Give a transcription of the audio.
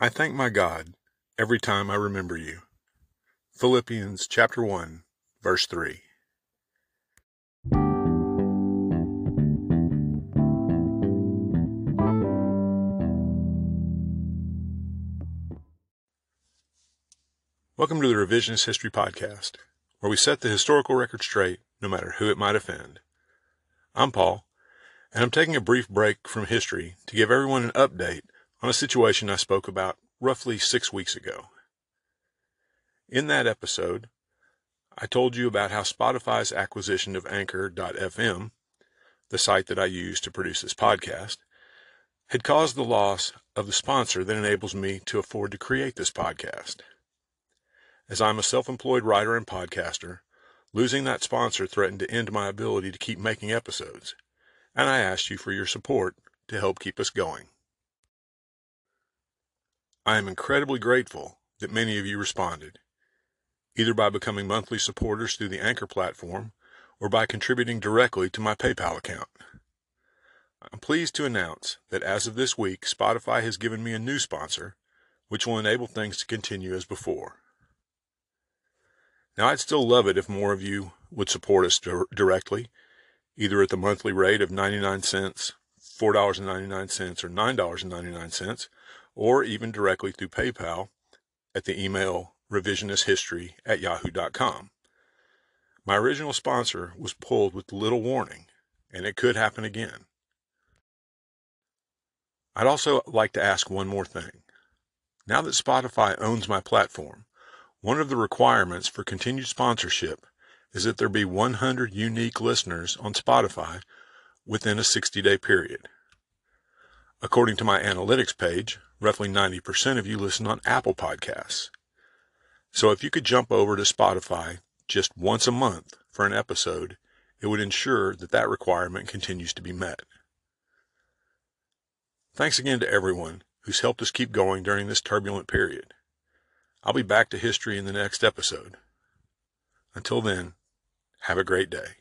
I thank my God every time I remember you. Philippians chapter 1, verse 3. Welcome to the Revisionist History Podcast, where we set the historical record straight no matter who it might offend. I'm Paul, and I'm taking a brief break from history to give everyone an update on a situation I spoke about roughly six weeks ago. In that episode, I told you about how Spotify's acquisition of Anchor.fm, the site that I use to produce this podcast, had caused the loss of the sponsor that enables me to afford to create this podcast. As I'm a self employed writer and podcaster, losing that sponsor threatened to end my ability to keep making episodes, and I asked you for your support to help keep us going. I am incredibly grateful that many of you responded, either by becoming monthly supporters through the Anchor platform or by contributing directly to my PayPal account. I'm pleased to announce that as of this week, Spotify has given me a new sponsor, which will enable things to continue as before. Now, I'd still love it if more of you would support us directly, either at the monthly rate of 99 cents, $4.99, or $9.99 or even directly through PayPal at the email revisionisthistory at yahoo.com. My original sponsor was pulled with little warning, and it could happen again. I'd also like to ask one more thing. Now that Spotify owns my platform, one of the requirements for continued sponsorship is that there be 100 unique listeners on Spotify within a 60 day period. According to my analytics page, roughly 90% of you listen on Apple Podcasts. So if you could jump over to Spotify just once a month for an episode, it would ensure that that requirement continues to be met. Thanks again to everyone who's helped us keep going during this turbulent period. I'll be back to history in the next episode. Until then, have a great day.